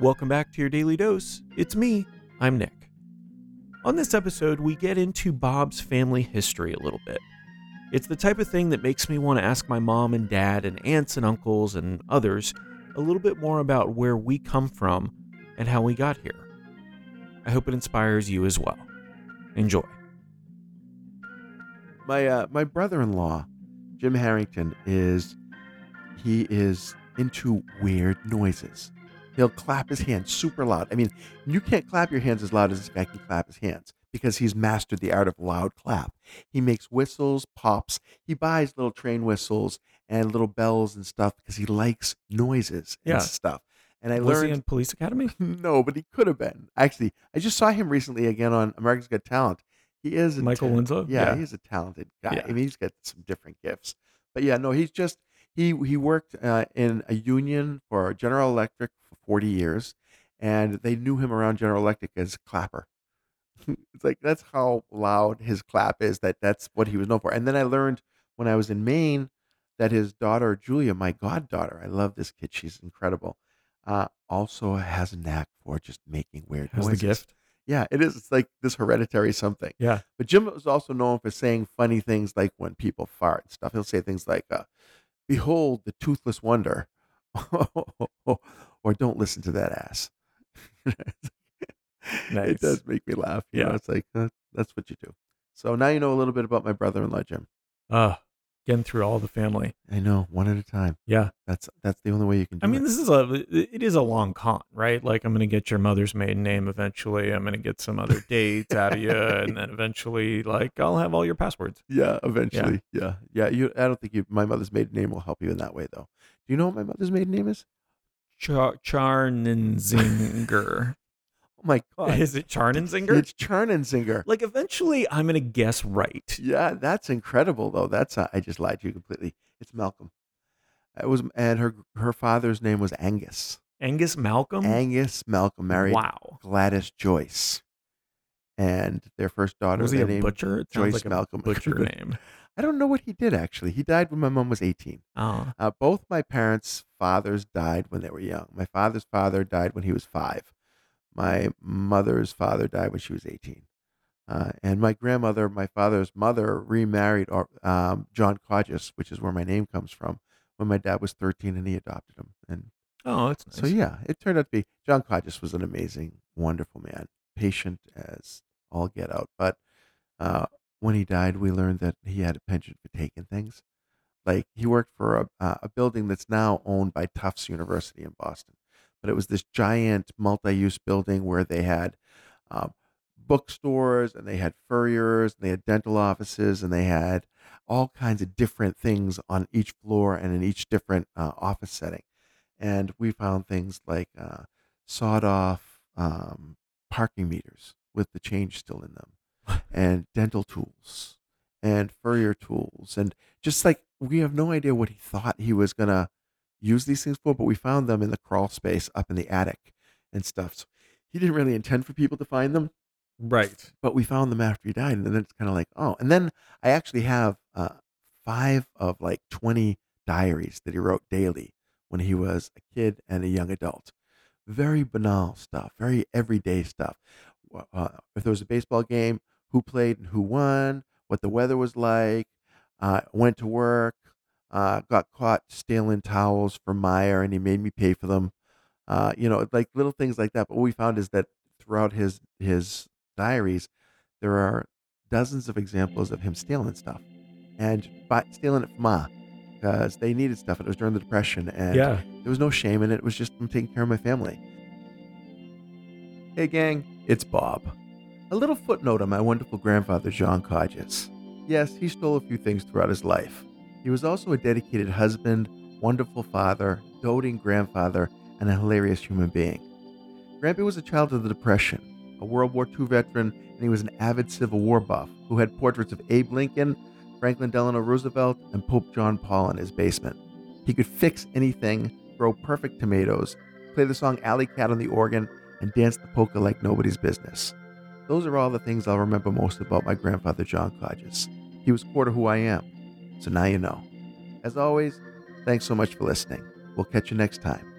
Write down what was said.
Welcome back to your daily dose. It's me, I'm Nick. On this episode, we get into Bob's family history a little bit. It's the type of thing that makes me want to ask my mom and dad and aunts and uncles and others a little bit more about where we come from and how we got here. I hope it inspires you as well. Enjoy. My uh, my brother-in-law, Jim Harrington, is he is into weird noises. He'll clap his hands super loud. I mean, you can't clap your hands as loud as this guy can clap his hands because he's mastered the art of loud clap. He makes whistles, pops. He buys little train whistles and little bells and stuff because he likes noises and Yeah. stuff. And I Was learned he in Police Academy? no, but he could have been. Actually, I just saw him recently again on America's Got Talent. He is Michael ta- Winslow? Yeah, Yeah. he's a talented guy. Yeah. I mean, he's got some different gifts. But yeah, no, he's just he he worked uh, in a union for General Electric for forty years, and they knew him around General Electric as clapper. it's like that's how loud his clap is. That that's what he was known for. And then I learned when I was in Maine that his daughter Julia, my goddaughter, I love this kid. She's incredible. Uh, also has a knack for just making weird Has the gift? Yeah, it is. It's like this hereditary something. Yeah. But Jim was also known for saying funny things like when people fart and stuff. He'll say things like, uh, "Behold the toothless wonder," or "Don't listen to that ass." Nice. It does make me laugh. You know, Yeah. it's like uh, that's what you do. So now you know a little bit about my brother-in-law, Jim. Uh, getting through all the family. I know one at a time. Yeah. That's that's the only way you can do I mean, it. this is a it is a long con, right? Like I'm gonna get your mother's maiden name eventually. I'm gonna get some other dates out of you, and then eventually, like I'll have all your passwords. Yeah, eventually. Yeah. yeah, You. I don't think you. My mother's maiden name will help you in that way, though. Do you know what my mother's maiden name is? Char- Charnenzinger. Oh my god, is it Charnenzinger? it's Charnenzinger. Like eventually, I'm gonna guess right. Yeah, that's incredible though. That's uh, I just lied to you completely. It's Malcolm. It was, and her her father's name was Angus. Angus Malcolm. Angus Malcolm married Wow. Gladys Joyce, and their first daughter. Was he a butcher? It Joyce like Malcolm. butcher name. I don't know what he did actually. He died when my mom was eighteen. Oh, Uh, both my parents' fathers died when they were young. My father's father died when he was five. My mother's father died when she was 18. Uh, and my grandmother, my father's mother, remarried um, John Codges, which is where my name comes from, when my dad was 13 and he adopted him. And oh, that's nice. so, yeah, it turned out to be John Codges was an amazing, wonderful man, patient as all get out. But uh, when he died, we learned that he had a penchant for taking things. Like he worked for a, uh, a building that's now owned by Tufts University in Boston, but it was this giant multi-use building where they had um, bookstores and they had furriers and they had dental offices and they had all kinds of different things on each floor and in each different uh, office setting. And we found things like uh, sawed off um, parking meters with the change still in them, and dental tools and furrier tools and just like we have no idea what he thought he was gonna use these things for, but we found them in the crawl space up in the attic and stuff. So he didn't really intend for people to find them, right. but we found them after he died, and then it's kind of like, oh. And then I actually have uh, five of like twenty diaries that he wrote daily when he was a kid and a young adult. Very banal stuff, very everyday stuff. Uh, if there was a baseball game, who played and who won, what the weather was like, uh, went to work, uh, got caught stealing towels from Meyer, and he made me pay for them. Uh, you know, like little things like that. But what we found is that throughout his his diaries, there are dozens of examples of him stealing stuff, and by stealing it from Ma, because they needed stuff. And it was during the Depression, and Yeah. there was no shame in it. It was just from taking care of my family. Hey, gang, it's Bob. A little footnote on my wonderful grandfather, John Codges. Yes, he stole a few things throughout his life. He was also a dedicated husband, wonderful father, doting grandfather, and a hilarious human being. Grampy was a child of the Depression, a World War II veteran, and he was an avid Civil War buff who had portraits of Abe Lincoln, Franklin Delano Roosevelt, and Pope John Paul in his basement. He could fix anything, grow perfect tomatoes, play the song Alley Cat on the organ, and dance the polka like nobody's business. Those are all the things I'll remember most about my grandfather, John Codges. He was to who I am, so now you know. As always, thanks so much for listening. We'll catch you next time.